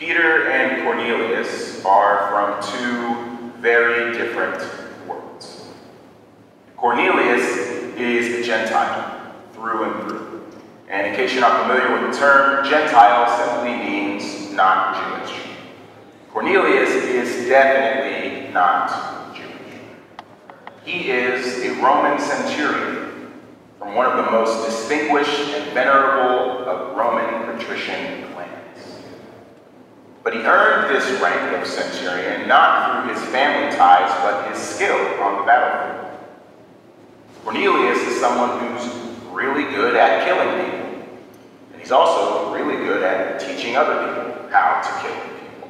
Peter and Cornelius are from two very different worlds. Cornelius is a Gentile through and through. And in case you're not familiar with the term, Gentile simply means not Jewish. Cornelius is definitely not Jewish. He is a Roman centurion from one of the most distinguished and venerable of Roman patrician but he earned this rank of centurion not through his family ties, but his skill on the battlefield. Cornelius is someone who's really good at killing people. And he's also really good at teaching other people how to kill people.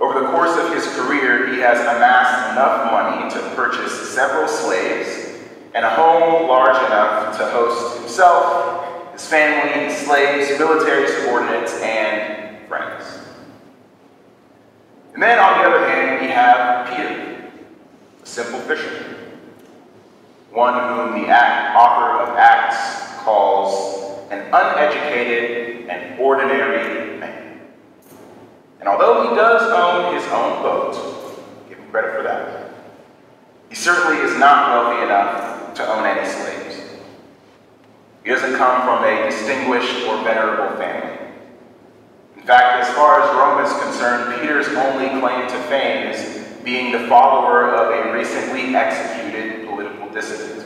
Over the course of his career, he has amassed enough money to purchase several slaves and a home large enough to host himself, his family, his slaves, military subordinates, and And then on the other hand, we have Peter, a simple fisherman, one whom the act, author of Acts calls an uneducated and ordinary man. And although he does own his own boat, give him credit for that, he certainly is not wealthy enough to own any slaves. He doesn't come from a distinguished or venerable family. In fact, as far as Rome is concerned, Peter's only claim to fame is being the follower of a recently executed political dissident.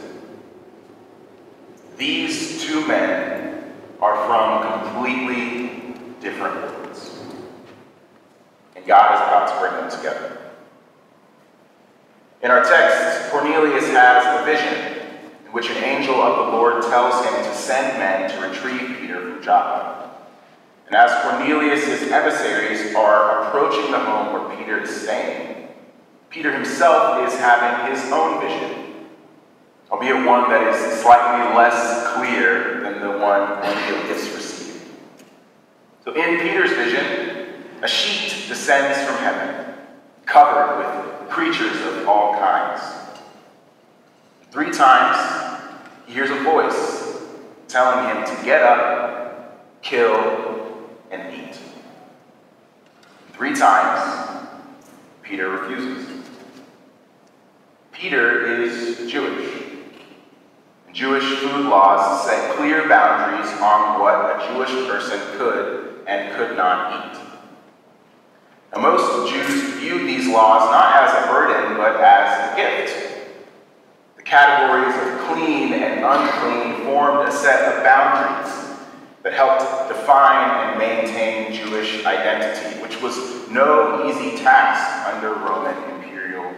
These two men are from completely different worlds. And God is about to bring them together. In our text, Cornelius has a vision in which an angel of the Lord tells him to send men to retrieve Peter from Joppa. And as Cornelius' emissaries are approaching the home where Peter is staying, Peter himself is having his own vision, albeit one that is slightly less clear than the one Cornelius received. So in Peter's vision, a sheet descends from heaven, covered with creatures of all kinds. Three times, he hears a voice telling him to get up, kill. Three times, Peter refuses. Peter is Jewish. Jewish food laws set clear boundaries on what a Jewish person could and could not eat. Now, most Jews viewed these laws not as a burden, but as a gift. The categories of clean and unclean formed a set of boundaries that helped define and maintain Jewish identity, which was no easy task under Roman imperial rule.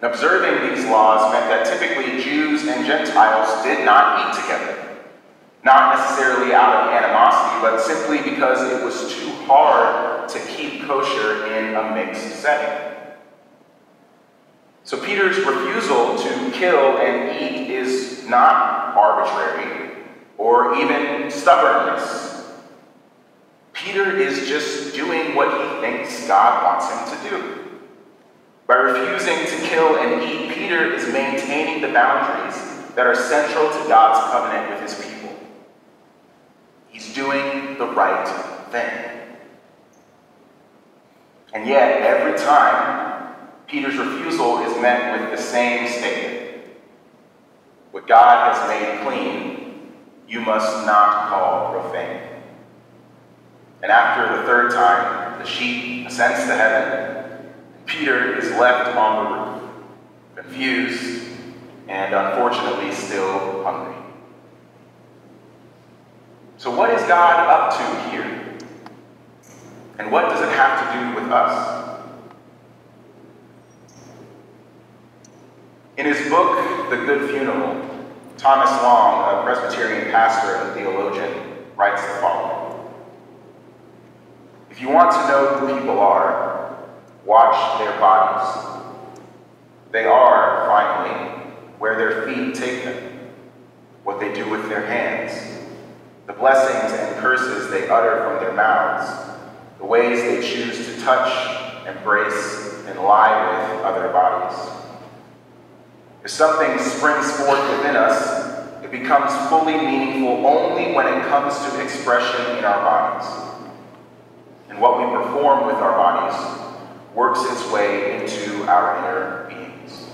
And observing these laws meant that typically Jews and Gentiles did not eat together, not necessarily out of animosity, but simply because it was too hard to keep kosher in a mixed setting. So Peter's refusal to kill and eat is not arbitrary or even stubbornness. Peter is just doing what he thinks God wants him to do. By refusing to kill and eat, Peter is maintaining the boundaries that are central to God's covenant with his people. He's doing the right thing. And yet, every time, Peter's refusal is met with the same statement. What God has made clean, you must not call profane. And after the third time, the sheep ascends to heaven. Peter is left on the roof, confused and unfortunately still hungry. So, what is God up to here? And what does it have to do with us? In his book, The Good Funeral, Thomas Long, a Presbyterian pastor and theologian, writes the following If you want to know who people are, watch their bodies. They are, finally, where their feet take them, what they do with their hands, the blessings and curses they utter from their mouths, the ways they choose to touch, embrace, and lie with other bodies. If something springs forth within us, it becomes fully meaningful only when it comes to expression in our bodies. And what we perform with our bodies works its way into our inner beings.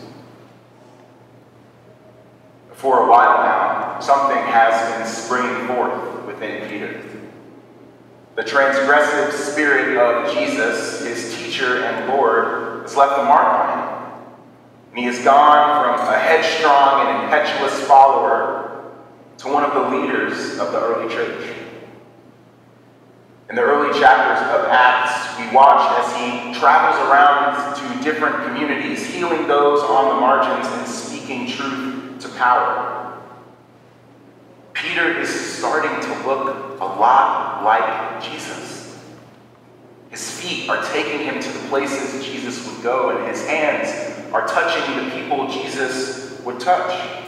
For a while now, something has been springing forth within Peter. The transgressive spirit of Jesus, his teacher and Lord, has left a mark on him. And he has gone from a headstrong and impetuous follower to one of the leaders of the early church. In the early chapters of Acts, we watch as he travels around to different communities, healing those on the margins and speaking truth to power. Peter is starting to look a lot like Jesus. His feet are taking him to the places Jesus would go, and his hands are touching the people Jesus would touch.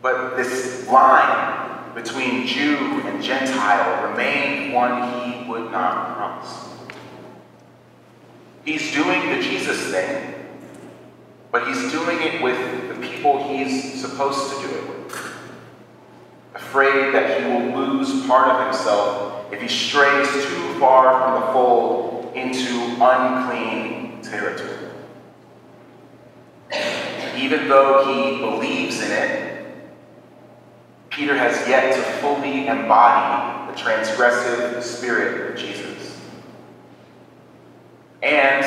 But this line between Jew and Gentile remained one he would not cross. He's doing the Jesus thing, but he's doing it with the people he's supposed to do it with. Afraid that he will lose part of himself if he strays too far from the fold into unclean territory. Even though he believes in it, Peter has yet to fully embody the transgressive spirit of Jesus. And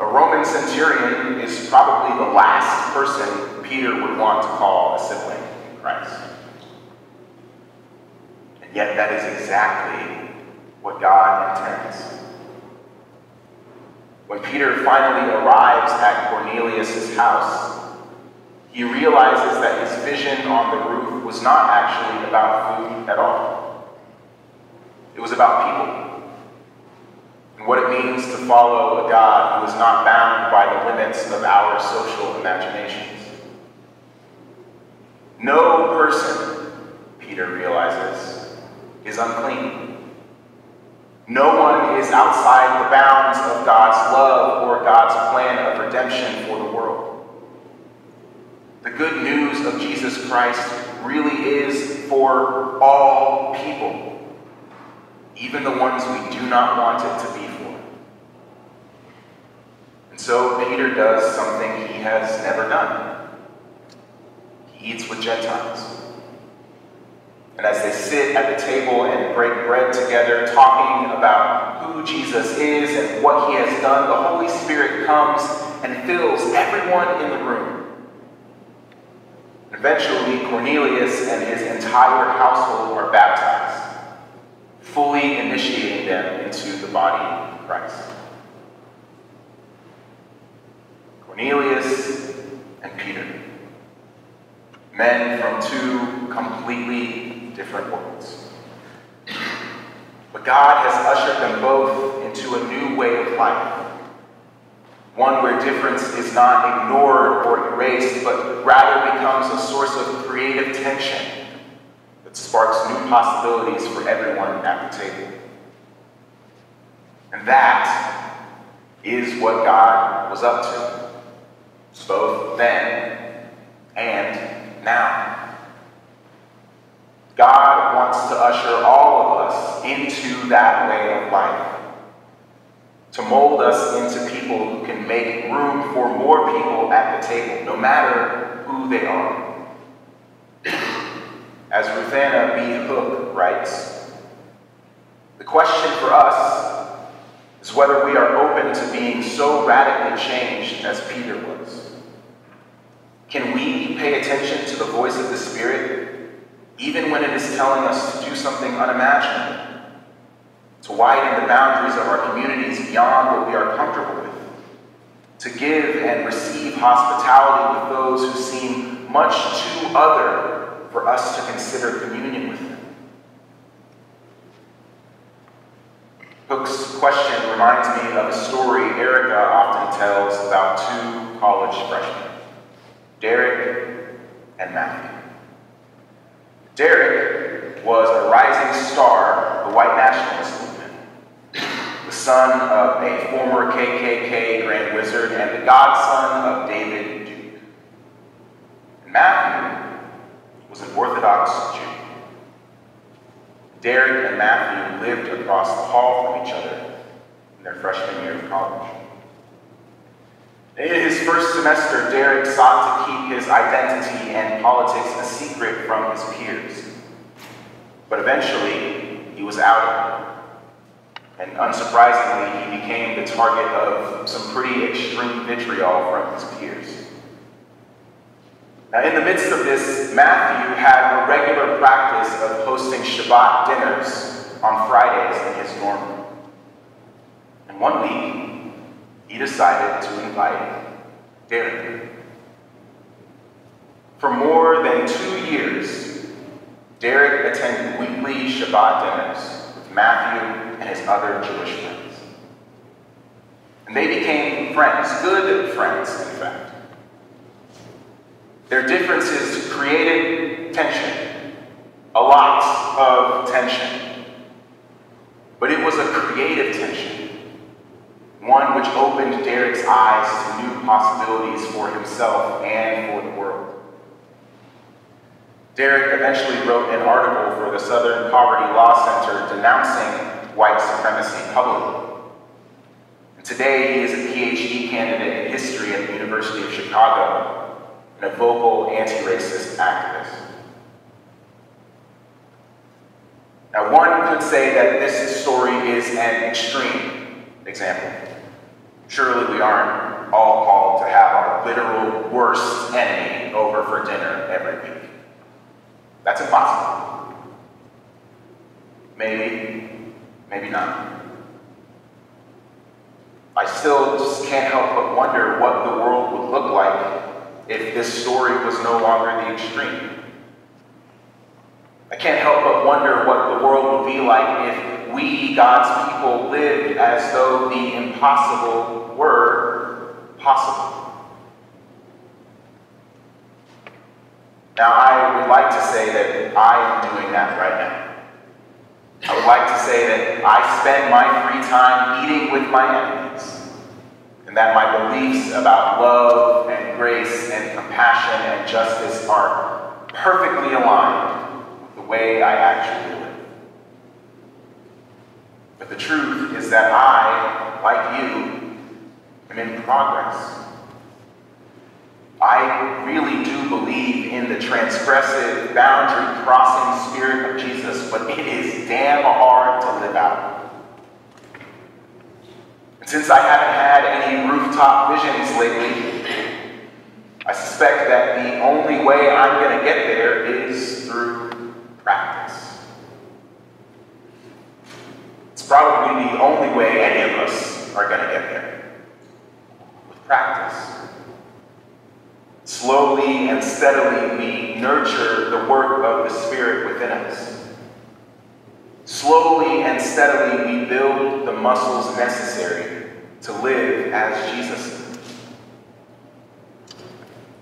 a Roman centurion is probably the last person Peter would want to call a sibling in Christ. And yet, that is exactly what God intends. When Peter finally arrives at Cornelius' house, he realizes that his vision on the roof was not actually about food at all. It was about people and what it means to follow a God who is not bound by the limits of our social imaginations. No person, Peter realizes, is unclean. No one is outside the bounds of God's love or God's plan of redemption for the world. The good news of Jesus Christ really is for all people, even the ones we do not want it to be for. and so Peter does something he has never done. He eats with Gentiles. And as they sit at the table and break bread together, talking about who Jesus is and what he has done, the Holy Spirit comes and fills everyone in the room. Eventually, Cornelius and his entire household are baptized, fully initiating them into the body of Christ. Cornelius and Peter. Men from two completely different worlds. But God has ushered them both into a new way of life. One where difference is not ignored or erased, but rather becomes a source of creative tension that sparks new possibilities for everyone at the table. And that is what God was up to both then and now. God wants to usher all of us into that way of life, to mold us into people who can make room for more people at the table, no matter who they are. As Ruthanna B. Hooke writes, the question for us is whether we are open to being so radically changed as Peter was. Can we pay attention to the voice of the Spirit, even when it is telling us to do something unimaginable, to widen the boundaries of our communities beyond what we are comfortable with, to give and receive hospitality with those who seem much too other for us to consider communion with them? Hooke's question reminds me of a story Erica often tells about two college freshmen. Derek and Matthew. Derek was a rising star of the white nationalist movement, the son of a former KKK Grand Wizard and the godson of David Duke. And Matthew was an Orthodox Jew. Derek and Matthew lived across the hall from each other in their freshman year of college. In his first semester, Derek sought to keep his identity and politics a secret from his peers. But eventually, he was outed. And unsurprisingly, he became the target of some pretty extreme vitriol from his peers. Now, in the midst of this, Matthew had a regular practice of hosting Shabbat dinners on Fridays in his dorm room. And one week, he decided to invite Derek. For more than two years, Derek attended weekly Shabbat dinners with Matthew and his other Jewish friends. And they became friends, good friends, in fact. Their differences created tension, a lot of tension. But it was a creative tension one which opened Derek's eyes to new possibilities for himself and for the world. Derek eventually wrote an article for the Southern Poverty Law Center denouncing white supremacy publicly. And today, he is a PhD candidate in history at the University of Chicago and a vocal anti-racist activist. Now, one could say that this story is an extreme example. Surely we aren't all called to have our literal worst enemy over for dinner every week. That's impossible. Maybe, maybe not. I still just can't help but wonder what the world would look like if this story was no longer the extreme. I can't help but wonder what the world would be like if we, God's people, lived as though the impossible were possible. Now, I would like to say that I am doing that right now. I would like to say that I spend my free time eating with my enemies, and that my beliefs about love and grace and compassion and justice are perfectly aligned with the way I actually live. But the truth is that I, like you, am in progress. I really do believe in the transgressive, boundary crossing spirit of Jesus, but it is damn hard to live out. And since I haven't had any rooftop visions lately, I suspect that the only way I'm going to get there is through practice. It's probably the only way any of us are going to get there. With practice. Slowly and steadily, we nurture the work of the Spirit within us. Slowly and steadily, we build the muscles necessary to live as Jesus.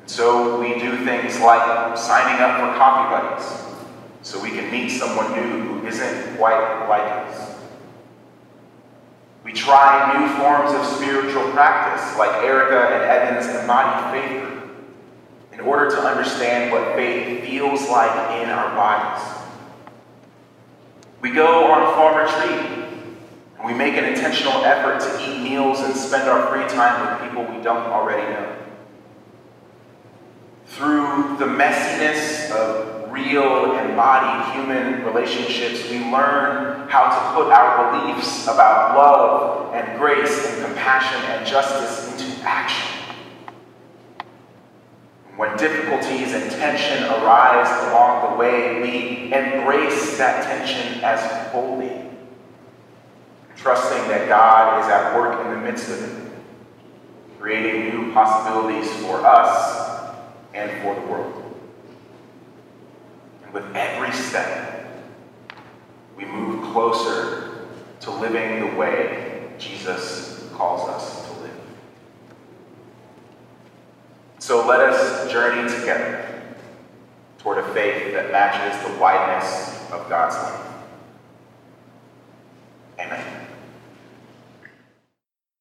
So we do things like signing up for coffee buddies so we can meet someone new who isn't quite like us. We try new forms of spiritual practice, like Erica and Evan's embodied faith group, in order to understand what faith feels like in our bodies. We go on a farm retreat, and we make an intentional effort to eat meals and spend our free time with people we don't already know. Through the messiness of real, embodied human relationships, we learn how to put our beliefs about love and grace and compassion and justice into action. When difficulties and tension arise along the way, we embrace that tension as holy, trusting that God is at work in the midst of it, creating new possibilities for us and for the world with every step, we move closer to living the way Jesus calls us to live. So let us journey together toward a faith that matches the wideness of God's love. Amen.